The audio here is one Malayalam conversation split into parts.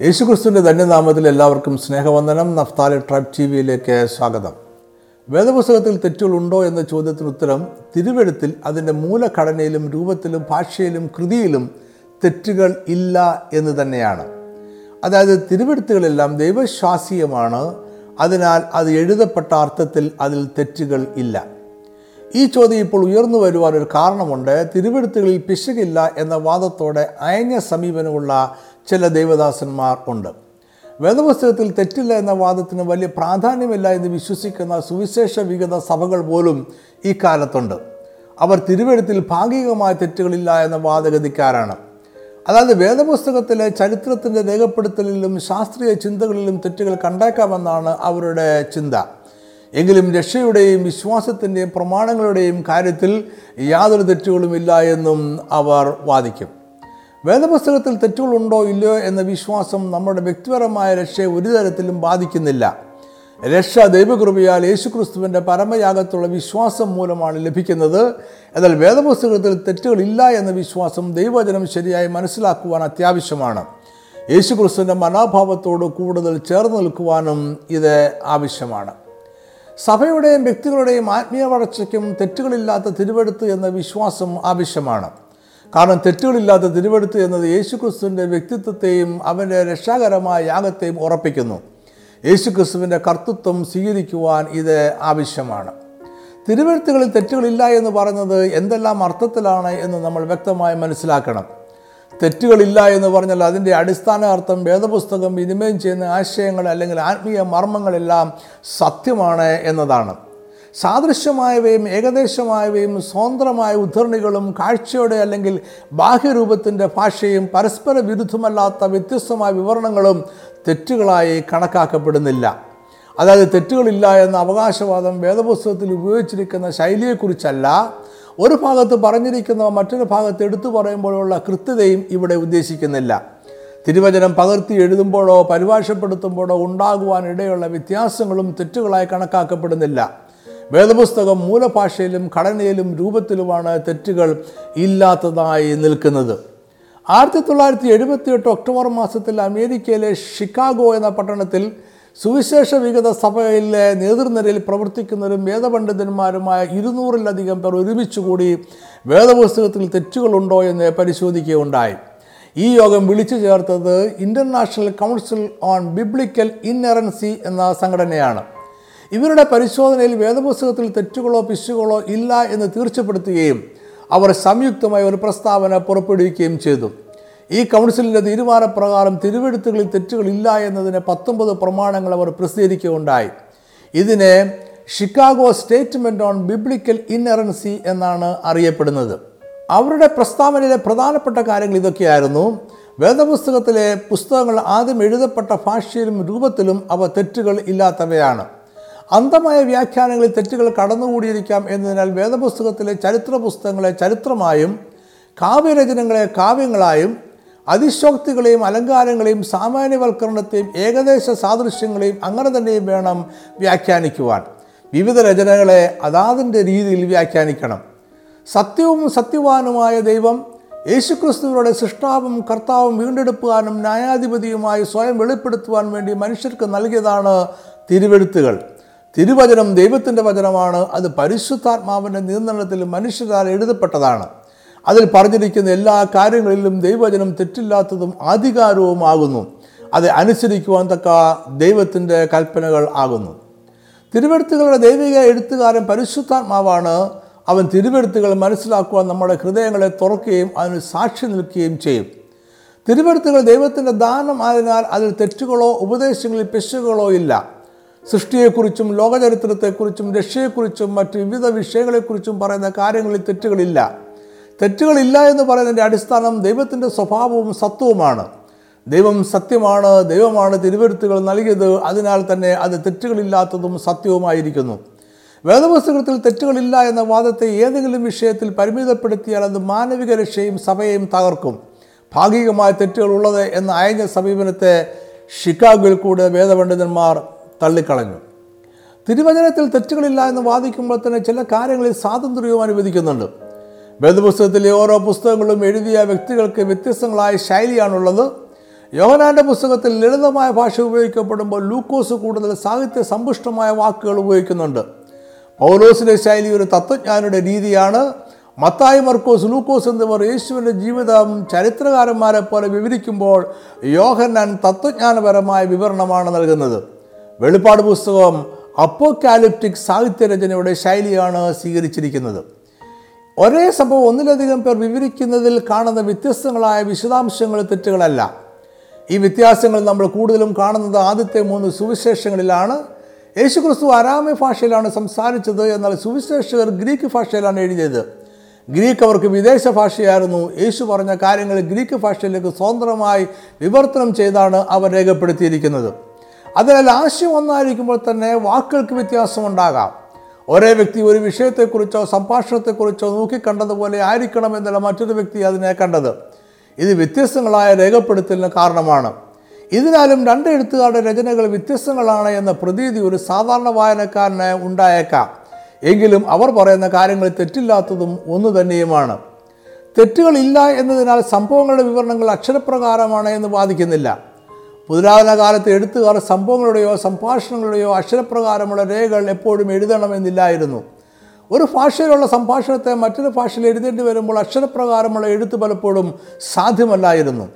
യേശുക്രിസ്തുവിന്റെ ധന്യനാമത്തിൽ എല്ലാവർക്കും സ്നേഹവന്ദനം. നഫ്താലി ട്രൈബ് ടി വിയിലേക്ക് സ്വാഗതം. വേദപുസ്തകത്തിൽ തെറ്റുകളുണ്ടോ എന്ന ചോദ്യത്തിന് ഉത്തരം തിരുവെഴുത്തിൽ അതിന്റെ മൂലഘടനയിലും രൂപത്തിലും ഭാഷയിലും കൃതിയിലും തെറ്റുകൾ ഇല്ല എന്ന് തന്നെയാണ്. അതായത് തിരുവെഴുത്തുകളെല്ലാം ദൈവശ്വാസീയമാണ് അതിനാൽ അത് എഴുതപ്പെട്ട അർത്ഥത്തിൽ അതിൽ തെറ്റുകൾ ഇല്ല. ഈ ചോദ്യം ഇപ്പോൾ ഉയർന്നു വരുവാനൊരു കാരണമുണ്ട്. തിരുവെഴുത്തുകളിൽ പിശകില്ല എന്ന വാദത്തോടെ അയഞ്ഞ സമീപനമുള്ള ചില ദൈവദാസന്മാർ ഉണ്ട്. വേദപുസ്തകത്തിൽ തെറ്റില്ല എന്ന വാദത്തിന് വലിയ പ്രാധാന്യമില്ല എന്ന് വിശ്വസിക്കുന്ന സുവിശേഷ വിഗത സഭകൾ പോലും ഈ കാലത്തുണ്ട്. അവർ തിരുവെഴുത്തിൽ ഭാഗികമായ തെറ്റുകളില്ല എന്ന വാദഗതിക്കാരാണ്. അതായത് വേദപുസ്തകത്തിലെ ചരിത്രത്തിന്റെ രേഖപ്പെടുത്തലിലും ശാസ്ത്രീയ ചിന്തകളിലും തെറ്റുകൾ കണ്ടേക്കാമെന്നാണ് അവരുടെ ചിന്ത. എങ്കിലും രക്ഷയുടെയും വിശ്വാസത്തിന്റെയും പ്രമാണങ്ങളുടെയും കാര്യത്തിൽ യാതൊരു തെറ്റുകളുമില്ല എന്നും അവർ വാദിക്കും. വേദപുസ്തകത്തിൽ തെറ്റുകളുണ്ടോ ഇല്ലയോ എന്ന വിശ്വാസം നമ്മുടെ വ്യക്തിപരമായ രക്ഷയെ ഒരു തരത്തിലും ബാധിക്കുന്നില്ല. രക്ഷ ദൈവകൃപയാൽ യേശുക്രിസ്തുവിന്റെ പരമയാഗത്തുള്ള വിശ്വാസം മൂലമാണ് ലഭിക്കുന്നത്. എന്നാൽ വേദപുസ്തകത്തിൽ തെറ്റുകളില്ല എന്ന വിശ്വാസം ദൈവവചനം ശരിയായി മനസ്സിലാക്കുവാൻ അത്യാവശ്യമാണ്. യേശുക്രിസ്തുവിന്റെ മനോഭാവത്തോട് കൂടുതൽ ചേർന്ന് നിൽക്കുവാനും ഇത് ആവശ്യമാണ്. സഭയുടെയും വ്യക്തികളുടെയും ആത്മീയ വളർച്ചയ്ക്കും തെറ്റുകളില്ലാത്ത തിരുവെടുത്ത് എന്ന വിശ്വാസം ആവശ്യമാണ്. കാരണം തെറ്റുകളില്ലാത്ത തിരുവെടുത്ത് എന്നത് യേശുക്രിസ്തുവിന്റെ വ്യക്തിത്വത്തെയും അവന്റെ രക്ഷാകരമായ യാഗത്തെയും ഉറപ്പിക്കുന്നു. യേശുക്രിസ്തുവിന്റെ കർത്തൃത്വം സ്വീകരിക്കുവാൻ ഇത് ആവശ്യമാണ്. തിരുവെഴുത്തുകളിൽ തെറ്റുകളില്ല എന്ന് പറയുന്നത് എന്തെല്ലാം അർത്ഥത്തിലാണ് എന്ന് നമ്മൾ വ്യക്തമായി മനസ്സിലാക്കണം. തെറ്റുകളില്ല എന്ന് പറഞ്ഞാൽ അതിന്റെ അടിസ്ഥാന അർത്ഥം വേദപുസ്തകം വിനിമയം ചെയ്യുന്ന ആശയങ്ങൾ അല്ലെങ്കിൽ ആത്മീയ മർമ്മങ്ങളെല്ലാം സത്യമാണ് എന്നതാണ്. സാദൃശ്യമായവയും ഏകദേശമായവയും സ്വതന്ത്രമായ ഉദ്ധരണികളും കാഴ്ചയുടെ അല്ലെങ്കിൽ ബാഹ്യരൂപത്തിന്റെ ഭാഷയും പരസ്പര വിരുദ്ധമല്ലാത്ത വ്യത്യസ്തമായ വിവരണങ്ങളും തെറ്റുകളായി കണക്കാക്കപ്പെടുന്നില്ല. അതായത് തെറ്റുകളില്ല എന്ന അവകാശവാദം വേദപുസ്തകത്തിൽ ഉപയോഗിച്ചിരിക്കുന്ന ശൈലിയെക്കുറിച്ചല്ല. ഒരു ഭാഗത്ത് പറഞ്ഞിരിക്കുന്നവ മറ്റൊരു ഭാഗത്ത് എടുത്തു പറയുമ്പോഴുള്ള കൃത്യതയും ഇവിടെ ഉദ്ദേശിക്കുന്നില്ല. തിരുവചനം പകർത്തി എഴുതുമ്പോഴോ പരിഭാഷപ്പെടുത്തുമ്പോഴോ ഉണ്ടാകുവാനിടയുള്ള വ്യത്യാസങ്ങളും തെറ്റുകളായി കണക്കാക്കപ്പെടുന്നില്ല. വേദപുസ്തകം മൂലഭാഷയിലും ഘടനയിലും രൂപത്തിലുമാണ് തെറ്റുകൾ ഇല്ലാത്തതായി നിൽക്കുന്നത്. ആയിരത്തി തൊള്ളായിരത്തി എഴുപത്തിയെട്ട് ഒക്ടോബർ മാസത്തിൽ അമേരിക്കയിലെ ഷിക്കാഗോ എന്ന പട്ടണത്തിൽ സുവിശേഷ വികത സഭയിലെ നേതൃനിരയിൽ പ്രവർത്തിക്കുന്നവരും വേദപണ്ഡിതന്മാരുമായ ഇരുന്നൂറിലധികം പേർ ഒരുമിച്ചുകൂടി വേദപുസ്തകത്തിൽ തെറ്റുകളുണ്ടോ എന്ന് പരിശോധിക്കുകയുണ്ടായി. ഈ യോഗം വിളിച്ചു ചേർത്തത് international council on biblical inerrancy എന്ന സംഘടനയാണ്. ഇവരുടെ പരിശോധനയിൽ വേദപുസ്തകത്തിൽ തെറ്റുകളോ പിശുകളോ ഇല്ല എന്ന് തീർച്ചപ്പെടുത്തുകയും അവർ സംയുക്തമായി ഒരു പ്രസ്താവന പുറപ്പെടുവിക്കുകയും ചെയ്തു. ഈ കൗൺസിലിന്റെ തീരുമാനപ്രകാരം തിരുവെഴുത്തുകളിൽ തെറ്റുകളില്ല എന്നതിന് പത്തൊമ്പത് പ്രമാണങ്ങൾ അവർ പ്രസിദ്ധീകരിക്കുകയുണ്ടായി. ഇതിനെ Chicago statement on biblical inerrancy എന്നാണ് അറിയപ്പെടുന്നത്. അവരുടെ പ്രസ്താവനയിലെ പ്രധാനപ്പെട്ട കാര്യങ്ങൾ ഇതൊക്കെയായിരുന്നു. വേദപുസ്തകത്തിലെ പുസ്തകങ്ങൾ ആദ്യം എഴുതപ്പെട്ട ഭാഷയിലും രൂപത്തിലും അവ തെറ്റുകൾ ഇല്ലാത്തവയാണ്. അന്ധമായ വ്യാഖ്യാനങ്ങളിൽ തെറ്റുകൾ കടന്നുകൂടിയിരിക്കാം എന്നതിനാൽ വേദപുസ്തകത്തിലെ ചരിത്ര പുസ്തകങ്ങളെ ചരിത്രമായും കാവ്യരചനങ്ങളെ കാവ്യങ്ങളായും അതിശോക്തികളെയും അലങ്കാരങ്ങളെയും സാമാന്യവൽക്കരണത്തെയും ഏകദേശ സാദൃശ്യങ്ങളെയും അങ്ങനെ തന്നെയും വേണം വ്യാഖ്യാനിക്കുവാൻ. വിവിധ രചനകളെ അതാതിന്റെ രീതിയിൽ വ്യാഖ്യാനിക്കണം. സത്യവും സത്യവാനുമായ ദൈവം യേശുക്രിസ്തുവിലൂടെ സൃഷ്ടാവും കർത്താവും വീണ്ടെടുക്കുവാനും ന്യായാധിപതിയുമായി സ്വയം വെളിപ്പെടുത്തുവാൻ വേണ്ടി മനുഷ്യർക്ക് നൽകിയതാണ് തിരുവെഴുത്തുകൾ. തിരുവചനം ദൈവത്തിന്റെ വചനമാണ്. അത് പരിശുദ്ധാത്മാവിന്റെ നിയന്ത്രണത്തിൽ മനുഷ്യരാൽ എഴുതപ്പെട്ടതാണ്. അതിൽ പറഞ്ഞിരിക്കുന്ന എല്ലാ കാര്യങ്ങളിലും ദൈവവചനം തെറ്റില്ലാത്തതും ആധികാരവുമാകുന്നു അത് അനുസരിക്കുവാൻ തക്ക ദൈവത്തിന്റെ കൽപ്പനകൾ ആകുന്നു. തിരുവെടുത്തുകളുടെ ദൈവിക എഴുത്തുകാരൻ പരിശുദ്ധാത്മാവാണ്. അവൻ തിരുവെടുത്തുകൾ മനസ്സിലാക്കുവാൻ നമ്മുടെ ഹൃദയങ്ങളെ തുറക്കുകയും അതിന് സാക്ഷി നിൽക്കുകയും ചെയ്യും. തിരുവെടുത്തുകൾ ദൈവത്തിന്റെ ദാനം ആയതിനാൽ അതിൽ തെറ്റുകളോ ഉപദേശങ്ങളിൽ പിശകുകളോ ഇല്ല. സൃഷ്ടിയെക്കുറിച്ചും ലോകചരിത്രത്തെക്കുറിച്ചും രക്ഷയെക്കുറിച്ചും മറ്റ് വിവിധ വിഷയങ്ങളെക്കുറിച്ചും പറയുന്ന കാര്യങ്ങളിൽ തെറ്റുകളില്ല. തെറ്റുകളില്ല എന്ന് പറയുന്നതിന്റെ അടിസ്ഥാനം ദൈവത്തിന്റെ സ്വഭാവവും സത്വവുമാണ്. ദൈവം സത്യമാണ് ദൈവമാണ് തിരുവരുത്തുകൾ നൽകിയത് അതിനാൽ തന്നെ അത് തെറ്റുകളില്ലാത്തതും സത്യവുമായിരിക്കുന്നു. വേദപുസ്തകത്തിൽ തെറ്റുകളില്ല എന്ന വാദത്തെ ഏതെങ്കിലും വിഷയത്തിൽ പരിമിതപ്പെടുത്തിയാൽ അത് മാനവിക രക്ഷയും സഭയെയും തകർക്കും. ഭാഗികമായ തെറ്റുകൾ ഉള്ളത് എന്ന അയഞ്ഞ സമീപനത്തെ ഷിക്കാഗോയിൽ കൂടെ വേദപണ്ഡിതന്മാർ തള്ളിക്കളഞ്ഞു. തിരുവചനത്തിൽ തെറ്റുകളില്ല എന്ന് വാദിക്കുമ്പോൾ തന്നെ ചില കാര്യങ്ങളിൽ സ്വാതന്ത്ര്യവും അനുവദിക്കുന്നുണ്ട്. വേദപുസ്തകത്തിലെ ഓരോ പുസ്തകങ്ങളും എഴുതിയ വ്യക്തികൾക്ക് വ്യത്യസ്തങ്ങളായ ശൈലിയാണുള്ളത്. യോഹനാന്റെ പുസ്തകത്തിൽ ലളിതമായ ഭാഷ ഉപയോഗിക്കപ്പെടുമ്പോൾ ലൂക്കോസ് കൂടുതൽ സാഹിത്യ സമ്പുഷ്ടമായ വാക്കുകൾ ഉപയോഗിക്കുന്നുണ്ട്. പൗലോസിന്റെ ശൈലി ഒരു തത്വജ്ഞാനിയുടെ രീതിയാണ്. മത്തായി മർക്കോസ് ലൂക്കോസ് എന്നിവർ യേശുവിന്റെ ജീവിതം ചരിത്രകാരന്മാരെ പോലെ വിവരിക്കുമ്പോൾ യോഹന്നാൻ തത്വജ്ഞാനപരമായ വിവരണമാണ് നൽകുന്നത്. വെളിപ്പാട് പുസ്തകം അപ്പോക്കാലിപ്റ്റിക് സാഹിത്യരചനയുടെ ശൈലിയാണ് സ്വീകരിച്ചിരിക്കുന്നത്. ഒരേ സംഭവം ഒന്നിലധികം പേർ വിവരിക്കുന്നതിൽ കാണുന്ന വ്യത്യസ്തങ്ങളായ വിശദാംശങ്ങൾ തെറ്റുകളല്ല. ഈ വ്യത്യാസങ്ങൾ നമ്മൾ കൂടുതലും കാണുന്നത് ആദ്യത്തെ മൂന്ന് സുവിശേഷങ്ങളിലാണ്. യേശുക്രിസ്തു അരാമ്യ ഭാഷയിലാണ് സംസാരിച്ചത് എന്നാൽ സുവിശേഷകർ ഗ്രീക്ക് ഭാഷയിലാണ് എഴുതിയത്. ഗ്രീക്ക് അവർക്ക് വിദേശ ഭാഷയായിരുന്നു. യേശു പറഞ്ഞ കാര്യങ്ങൾ ഗ്രീക്ക് ഭാഷയിലേക്ക് സ്വതന്ത്രമായി വിവർത്തനം ചെയ്താണ് അവർ രേഖപ്പെടുത്തിയിരിക്കുന്നത്. അതിനാൽ ആശയം ഒന്നായിരിക്കുമ്പോൾ തന്നെ വാക്കുകൾക്ക് വ്യത്യാസമുണ്ടാകാം. ഒരേ വ്യക്തി ഒരു വിഷയത്തെക്കുറിച്ചോ സംഭാഷണത്തെക്കുറിച്ചോ നോക്കിക്കണ്ടതുപോലെ ആയിരിക്കണം എന്നല്ല മറ്റൊരു വ്യക്തി അതിനെ കണ്ടത്. ഇത് വ്യത്യസ്തങ്ങളായ രേഖപ്പെടുത്തലിന് കാരണമാണ്. ഇതിനാലും രണ്ട് എഴുത്തുകാരുടെ രചനകൾ വ്യത്യസ്തങ്ങളാണ് എന്ന പ്രതീതി ഒരു സാധാരണ വായനക്കാരന് ഉണ്ടായേക്കാം. എങ്കിലും അവർ പറയുന്ന കാര്യങ്ങൾ തെറ്റില്ലാത്തതും ഒന്നു തന്നെയുമാണ്. തെറ്റുകളില്ല എന്നതിനാൽ സംഭവങ്ങളുടെ വിവരണങ്ങൾ അക്ഷരപ്രകാരമാണ് എന്ന് വാദിക്കുന്നില്ല. പുതുരാതന കാലത്ത് എഴുത്തുകാർ സംഭവങ്ങളുടെയോ സംഭാഷണങ്ങളുടെയോ അക്ഷരപ്രകാരമുള്ള രേഖകൾ എപ്പോഴും എഴുതണമെന്നില്ലായിരുന്നു. ഒരു ഭാഷയിലുള്ള സംഭാഷണത്തെ മറ്റൊരു ഭാഷയിൽ എഴുതേണ്ടി വരുമ്പോൾ അക്ഷരപ്രകാരമുള്ള എഴുത്ത് പലപ്പോഴും സാധ്യമല്ലായിരുന്നു.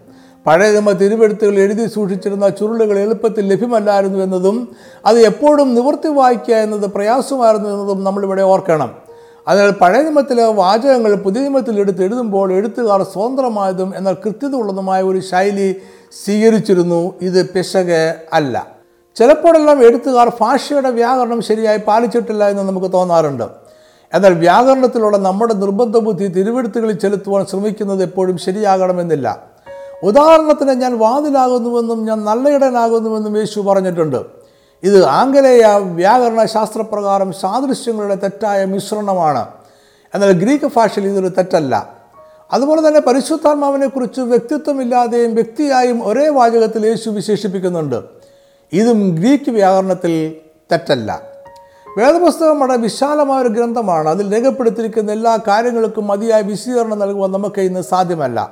പഴയ നിയമ തിരുവെഴുത്തുകൾ എഴുതി സൂക്ഷിച്ചിരുന്ന ചുരുളുകൾ എളുപ്പത്തിൽ ലഭ്യമല്ലായിരുന്നു എന്നതും അത് എപ്പോഴും നിവർത്തി വായിക്കുക എന്നത് പ്രയാസമായിരുന്നു എന്നതും നമ്മളിവിടെ ഓർക്കണം. അതിനാൽ പഴയ നിയമത്തിലെ വാചകങ്ങൾ പുതിയ നിയമത്തിൽ എടുത്ത് എഴുതുമ്പോൾ എഴുത്തുകാർ സ്വതന്ത്രമായതും എന്നാൽ കൃത്യത ഉള്ളതുമായ ഒരു ശൈലി സ്വീകരിച്ചിരുന്നു. ഇത് പിശക് അല്ല. ചിലപ്പോഴെല്ലാം എഴുത്തുകാർ ഭാഷയുടെ വ്യാകരണം ശരിയായി പാലിച്ചിട്ടില്ല എന്ന് നമുക്ക് തോന്നാറുണ്ട്. എന്നാൽ വ്യാകരണത്തിലുള്ള നമ്മുടെ നിർബന്ധ ബുദ്ധി തിരുവെടുത്തുകളിൽ ചെലുത്തുവാൻ ശ്രമിക്കുന്നത് എപ്പോഴും ശരിയാകണമെന്നില്ല. ഉദാഹരണത്തിന് ഞാൻ വാതിലാകുന്നുവെന്നും ഞാൻ നല്ലയിടനാകുന്നുവെന്നും യേശു പറഞ്ഞിട്ടുണ്ട്. ഇത് ആംഗലേയ വ്യാകരണ ശാസ്ത്രപ്രകാരം സാദൃശ്യങ്ങളുടെ തെറ്റായ മിശ്രണമാണ്. എന്നാൽ ഗ്രീക്ക് ഭാഷയിൽ ഇതൊരു തെറ്റല്ല. അതുപോലെ തന്നെ പരിശുദ്ധാത്മാവിനെക്കുറിച്ച് വ്യക്തിത്വമില്ലാതെയും വ്യക്തിയായും ഒരേ വാചകത്തിൽ യേശു വിശേഷിപ്പിക്കുന്നുണ്ട്. ഇതും ഗ്രീക്ക് വ്യാകരണത്തിൽ തെറ്റല്ല. വേദപുസ്തകം വളരെ വിശാലമായ ഒരു ഗ്രന്ഥമാണ്. അതിൽ രേഖപ്പെടുത്തിയിരിക്കുന്ന എല്ലാ കാര്യങ്ങൾക്കും മതിയായ വിശദീകരണം നൽകുവാൻ നമുക്ക് ഇന്ന് സാധ്യമല്ല.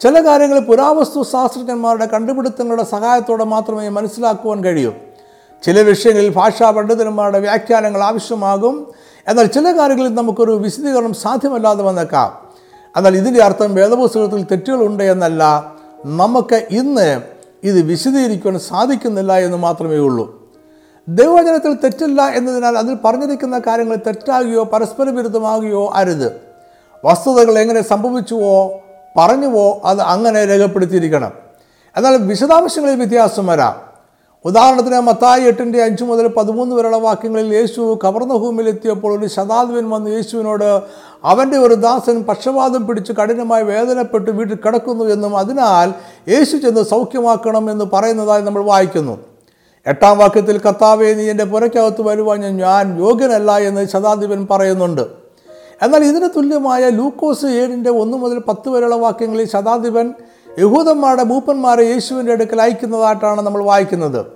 ചില കാര്യങ്ങൾ പുരാവസ്തു ശാസ്ത്രജ്ഞന്മാരുടെ കണ്ടുപിടുത്തങ്ങളുടെ സഹായത്തോടെ മാത്രമേ മനസ്സിലാക്കുവാൻ കഴിയൂ. ചില വിഷയങ്ങളിൽ ഭാഷാ പണ്ഡിതന്മാരുടെ വ്യാഖ്യാനങ്ങൾ ആവശ്യമാകും. എന്നാൽ ചില കാര്യങ്ങളിൽ നമുക്കൊരു വിശദീകരണം സാധ്യമല്ലാതെ വന്നേക്കാം. എന്നാൽ ഇതിന്റെ അർത്ഥം വേദപുസ്തകത്തിൽ തെറ്റുകളുണ്ട് എന്നല്ല. നമുക്ക് ഇന്ന് ഇത് വിശദീകരിക്കുവാൻ സാധിക്കുന്നില്ല എന്ന് മാത്രമേ ഉള്ളൂ. ദൈവവചനത്തിൽ തെറ്റില്ല എന്നതിനാൽ അതിൽ പറഞ്ഞിരിക്കുന്ന കാര്യങ്ങൾ തെറ്റാകുകയോ പരസ്പര വിരുദ്ധമാകുകയോ അരുത്. വസ്തുതകൾ എങ്ങനെ സംഭവിച്ചുവോ പറഞ്ഞുവോ അത് അങ്ങനെ രേഖപ്പെടുത്തിയിരിക്കണം. എന്നാൽ വിശദാംശങ്ങളിൽ വ്യത്യാസം വരാം. ഉദാഹരണത്തിന് മത്തായി എട്ടിന്റെ അഞ്ച് മുതൽ പതിമൂന്ന് വരെയുള്ള വാക്യങ്ങളിൽ യേശു കവർണഭൂമിയിലെത്തിയപ്പോൾ ഒരു ശതാധിപൻ വന്ന് യേശുവിനോട് അവന്റെ ഒരു ദാസൻ പക്ഷപാതം പിടിച്ച് കഠിനമായി വേദനപ്പെട്ട് വീട്ടിൽ കിടക്കുന്നു എന്നും അതിനാൽ യേശു ചെന്ന് സൗഖ്യമാക്കണം എന്ന് പറയുന്നതായി നമ്മൾ വായിക്കുന്നു. എട്ടാം വാക്യത്തിൽ കർത്താവെ നീ എന്റെ പുരയ്ക്കകത്ത് വരുവാൻ ഞാൻ യോഗ്യനല്ല എന്ന് ശതാധിപൻ പറയുന്നുണ്ട്. എന്നാൽ ഇതിന് തുല്യമായ ലൂക്കോസ് ഏഴിന്റെ ഒന്ന് മുതൽ പത്ത് വരെയുള്ള വാക്യങ്ങളിൽ ശതാധിപൻ യഹൂദന്മാരുടെ മൂപ്പന്മാരെ യേശുവിന്റെ അടുക്കൽ അയക്കുന്നതായിട്ടാണ് നമ്മൾ വായിക്കുന്നത്.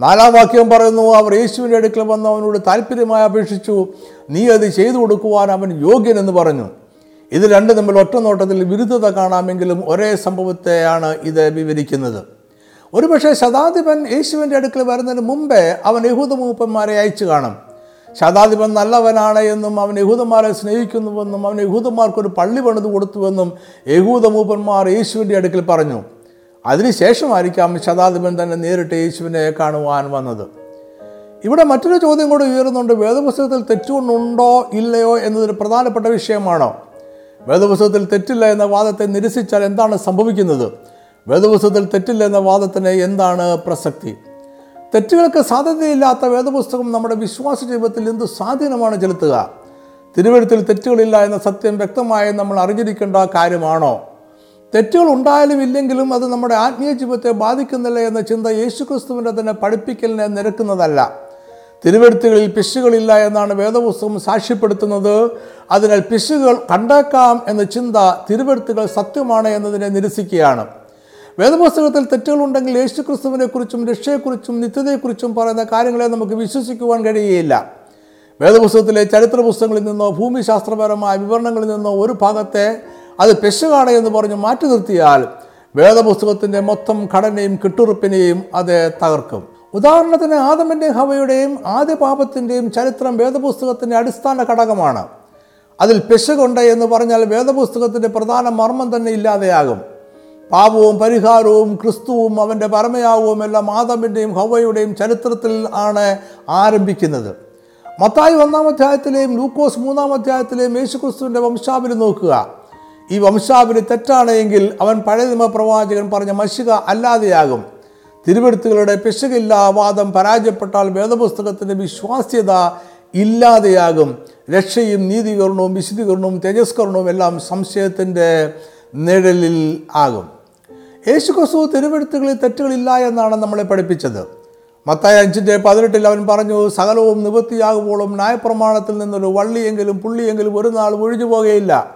നാലാം വാക്യം പറയുന്നു അവർ യേശുവിന്റെ അടുക്കൽ വന്ന് അവനോട് താല്പര്യമായി അപേക്ഷിച്ചു. നീ അത് ചെയ്തു കൊടുക്കുവാൻ അവൻ യോഗ്യനെന്ന് പറഞ്ഞു. ഇത് രണ്ട് തമ്മിൽ ഒറ്റ നോട്ടത്തിൽ വിരുദ്ധത കാണാമെങ്കിലും ഒരേ സംഭവത്തെയാണ് ഇത് വിവരിക്കുന്നത്. ഒരുപക്ഷെ ശതാധിപൻ യേശുവിന്റെ അടുക്കൽ വരുന്നതിന് മുമ്പേ അവൻ യഹൂദ മൂപ്പന്മാരെ അയച്ചു കാണും. ശതാധിപൻ നല്ലവനാണ് എന്നും അവൻ യഹൂദന്മാരെ സ്നേഹിക്കുന്നുവെന്നും അവൻ യഹൂദന്മാർക്കൊരു പള്ളി പണിത് കൊടുത്തുവെന്നും യഹൂദ മൂപ്പന്മാർ യേശുവിന്റെ അടുക്കൽ പറഞ്ഞു. അതിനുശേഷമായിരിക്കാം ശതാധിപൻ തന്നെ നേരിട്ട് യേശുവിനെ കാണുവാൻ വന്നത്. ഇവിടെ മറ്റൊരു ചോദ്യം കൂടെ ഉയരുന്നുണ്ട്. വേദപുസ്തകത്തിൽ തെറ്റുകൊണ്ടുണ്ടോ ഇല്ലയോ എന്നതൊരു പ്രധാനപ്പെട്ട വിഷയമാണോ? വേദപുസ്തകത്തിൽ തെറ്റില്ല എന്ന വാദത്തെ നിരസിച്ചാൽ എന്താണ് സംഭവിക്കുന്നത്? വേദപുസ്തകത്തിൽ തെറ്റില്ല എന്ന വാദത്തിന് എന്താണ് പ്രസക്തി? തെറ്റുകൾക്ക് സാധ്യതയില്ലാത്ത വേദപുസ്തകം നമ്മുടെ വിശ്വാസ ജീവിതത്തിൽ എന്ത് സ്വാധീനമാണ് ചെലുത്തുക? തിരുവഴുത്തിൽ തെറ്റുകളില്ല എന്ന സത്യം വ്യക്തമായി നമ്മൾ അറിഞ്ഞിരിക്കേണ്ട കാര്യമാണോ? തെറ്റുകൾ ഉണ്ടായാലും ഇല്ലെങ്കിലും അത് നമ്മുടെ ആത്മീയ ജീവിതത്തെ ബാധിക്കുന്നില്ല എന്ന ചിന്ത യേശുക്രിസ്തുവിന്റെ തന്നെ പഠിപ്പിക്കലിനെ നിരക്കുന്നതല്ല. തിരുവഴുത്തുകളിൽ പിശുകളില്ല എന്നാണ് വേദപുസ്തകം സാക്ഷ്യപ്പെടുത്തുന്നത്. അതിനാൽ പിശുകൾ കണ്ടേക്കാം എന്ന ചിന്ത തിരുവഴുത്തുകൾ സത്യമാണ് എന്നതിനെ നിരസിക്കുകയാണ്. വേദപുസ്തകത്തിൽ തെറ്റുകളുണ്ടെങ്കിൽ യേശുക്രിസ്തുവിനെക്കുറിച്ചും രക്ഷയെക്കുറിച്ചും നിത്യതയെക്കുറിച്ചും പറയുന്ന കാര്യങ്ങളെ നമുക്ക് വിശ്വസിക്കുവാൻ കഴിയുകയില്ല. വേദപുസ്തകത്തിലെ ചരിത്ര പുസ്തകങ്ങളിൽ നിന്നോ ഭൂമിശാസ്ത്രപരമായ വിവരണങ്ങളിൽ നിന്നോ ഒരു ഭാഗത്തെ അത് പെശുകാണ് എന്ന് പറഞ്ഞ് മാറ്റി നിർത്തിയാൽ വേദപുസ്തകത്തിന്റെ മൊത്തം ഘടനയും കെട്ടുറുപ്പിനെയും അത് തകർക്കും. ഉദാഹരണത്തിന് ആദമിന്റെ ഹവയുടെയും ആദ്യ പാപത്തിന്റെയും ചരിത്രം വേദപുസ്തകത്തിന്റെ അടിസ്ഥാന ഘടകമാണ്. അതിൽ പെശകുണ്ട് എന്ന് പറഞ്ഞാൽ വേദപുസ്തകത്തിന്റെ പ്രധാന മർമ്മം തന്നെ ഇല്ലാതെയാകും. പാപവും പരിഹാരവും ക്രിസ്തുവും അവന്റെ പരമയാവും എല്ലാം ആദമിന്റെയും ഹവയുടെയും ചരിത്രത്തിൽ ആണ് ആരംഭിക്കുന്നത്. മത്തായി ഒന്നാം അധ്യായത്തിലെയും ലൂക്കോസ് മൂന്നാം അധ്യായത്തിലെയും യേശുക്രിസ്തുവിന്റെ വംശാവലി നോക്കുക. ഈ വംശാവലി തെറ്റാണെങ്കിൽ അവൻ പഴയ നിയമപ്രവാചകൻ പറഞ്ഞ മഷിക അല്ലാതെയാകും. തിരുവെടുത്തുകളുടെ പിശകില്ലാ വാദം പരാജയപ്പെട്ടാൽ വേദപുസ്തകത്തിന്റെ വിശ്വാസ്യത ഇല്ലാതെയാകും. രക്ഷയും നീതീകരണവും വിശദീകരണവും തേജസ്കരണവും എല്ലാം സംശയത്തിന്റെ നിഴലിൽ ആകും. യേശുക്രിസ്തു തിരുവെടുത്തുകളിൽ തെറ്റുകളില്ല എന്നാണ് നമ്മളെ പഠിപ്പിച്ചത്. മത്തായ അഞ്ചിന്റെ പതിനെട്ടിൽ അവൻ പറഞ്ഞു സകലവും നിവൃത്തിയാകുമ്പോഴും ന്യായപ്രമാണത്തിൽ നിന്നൊരു വള്ളിയെങ്കിലും പുള്ളിയെങ്കിലും ഒരു നാൾ ഒഴിഞ്ഞു പോകുകയില്ല.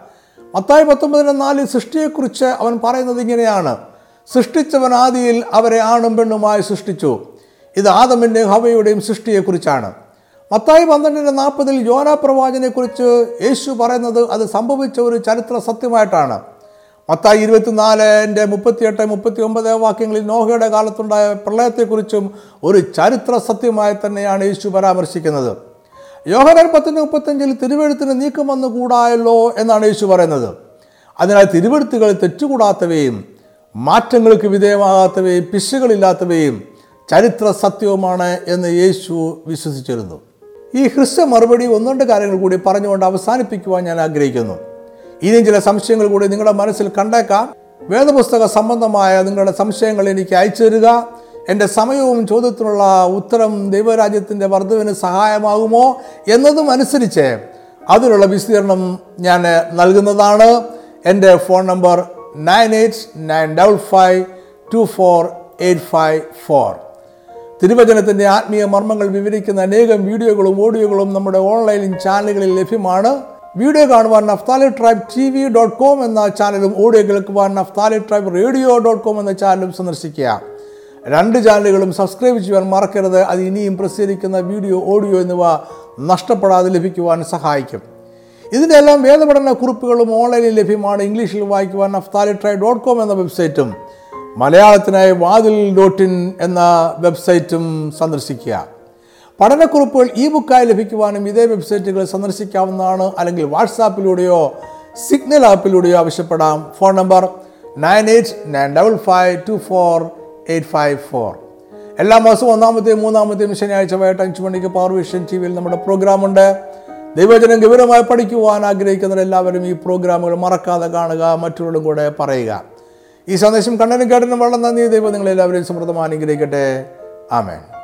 മത്തായ പത്തൊമ്പതിന് നാലിൽ സൃഷ്ടിയെക്കുറിച്ച് അവൻ പറയുന്നത് ഇങ്ങനെയാണ്. സൃഷ്ടിച്ചവൻ ആദിയിൽ അവരെ ആണും പെണ്ണുമായി സൃഷ്ടിച്ചു. ഇത് ആദമിന്റെ ഹവയുടെയും സൃഷ്ടിയെക്കുറിച്ചാണ്. മത്തായി പന്ത്രണ്ടിന്റെ നാൽപ്പതിൽ യോനാ പ്രവാചനെക്കുറിച്ച് യേശു പറയുന്നത് അത് സംഭവിച്ച ഒരു ചരിത്ര സത്യമായിട്ടാണ്. മത്തായി ഇരുപത്തിനാലിന്റെ മുപ്പത്തിയെട്ട് മുപ്പത്തി ഒമ്പത് വാക്യങ്ങളിൽ നോഹയുടെ കാലത്തുണ്ടായ പ്രളയത്തെക്കുറിച്ചും ഒരു ചരിത്ര സത്യമായി തന്നെയാണ് യേശു പരാമർശിക്കുന്നത്. യോഹനൻ പത്തിന് മുപ്പത്തഞ്ചിൽ തിരുവെഴുത്തിന് നീക്കം വന്നു കൂടായല്ലോ എന്നാണ് യേശു പറയുന്നത്. അതിനാൽ തിരുവെഴുത്തുകൾ തെറ്റുകൂടാത്തവയും മാറ്റങ്ങൾക്ക് വിധേയമാകാത്തവയും പിശകളില്ലാത്തവയും ചരിത്ര സത്യവുമാണ് എന്ന് യേശു വിശ്വസിച്ചിരുന്നു. ഈ ഹ്രസ്വ മറുപടി ഒന്നുണ്ട് കാര്യങ്ങൾ കൂടി പറഞ്ഞുകൊണ്ട് അവസാനിപ്പിക്കുവാൻ ഞാൻ ആഗ്രഹിക്കുന്നു. ഇനിയും ചില സംശയങ്ങൾ കൂടി നിങ്ങളുടെ മനസ്സിൽ കണ്ടേക്കാം. വേദപുസ്തക സംബന്ധമായ നിങ്ങളുടെ സംശയങ്ങൾ എനിക്ക് അയച്ചു തരിക. എന്റെ സമയവും ചോദ്യത്തിനുള്ള ഉത്തരം ദൈവരാജ്യത്തിന്റെ വർദ്ധവിന് സഹായമാകുമോ എന്നതും അനുസരിച്ച് അതിനുള്ള വിശദീകരണം ഞാൻ നൽകുന്നതാണ്. എന്റെ phone number nine eight nine double five two four eight five four. തിരുവചനത്തിന്റെ ആത്മീയ മർമ്മങ്ങൾ വിവരിക്കുന്ന അനേകം വീഡിയോകളും ഓഡിയോകളും നമ്മുടെ ഓൺലൈൻ ചാനലുകളിൽ ലഭ്യമാണ്. വീഡിയോ കാണുവാൻ Naphtali tribe T V dot com എന്ന ചാനലും ഓഡിയോ കേൾക്കുവാൻ Naphtali tribe radio dot com എന്ന ചാനലും സന്ദർശിക്കുക. രണ്ട് ചാനലുകളും സബ്സ്ക്രൈബ് ചെയ്യുവാൻ മറക്കരുത്. അത് ഇനിയും പ്രസിദ്ധീകരിക്കുന്ന വീഡിയോ ഓഡിയോ എന്നിവ നഷ്ടപ്പെടാതെ ലഭിക്കുവാൻ സഹായിക്കും. ഇതിന്റെ എല്ലാം വേദപഠന കുറിപ്പുകളും ഓൺലൈനിൽ ലഭ്യമാണ്. ഇംഗ്ലീഷിൽ വായിക്കുവാൻ നഫ്താലി ട്രൈബ് ഡോട്ട് കോം എന്ന വെബ്സൈറ്റും മലയാളത്തിനായി വാതിൽ ഡോട്ട് ഇൻ എന്ന വെബ്സൈറ്റും സന്ദർശിക്കുക. പഠനക്കുറിപ്പുകൾ ഇ ബുക്കായി ലഭിക്കുവാനും ഇതേ വെബ്സൈറ്റുകൾ സന്ദർശിക്കാവുന്നതാണ്. അല്ലെങ്കിൽ വാട്സാപ്പിലൂടെയോ സിഗ്നൽ ആപ്പിലൂടെയോ ആവശ്യപ്പെടാം. Phone number nine eight nine double five two four eight five four. എല്ലാ മാസവും ഒന്നാമത്തെയും മൂന്നാമത്തെയും ശനിയാഴ്ച വൈകിട്ട് അഞ്ച് മണിക്ക് പവർ വിഷൻ ടി വിയിൽ നമ്മുടെ പ്രോഗ്രാമുണ്ട്. ദൈവജനം ഗൗരവമായി പഠിക്കുവാൻ ആഗ്രഹിക്കുന്നവർ എല്ലാവരും ഈ പ്രോഗ്രാമുകൾ മറക്കാതെ കാണുക മറ്റുള്ളവരും കൂടെ പറയുക. ഈ സന്ദേശം കണ്ണനും കേട്ടനും വളരെ നന്ദി ദൈവം നിങ്ങളെല്ലാവരെയും സമൃദ്ധമായി അനുഗ്രഹിക്കട്ടെ. ആമേൻ.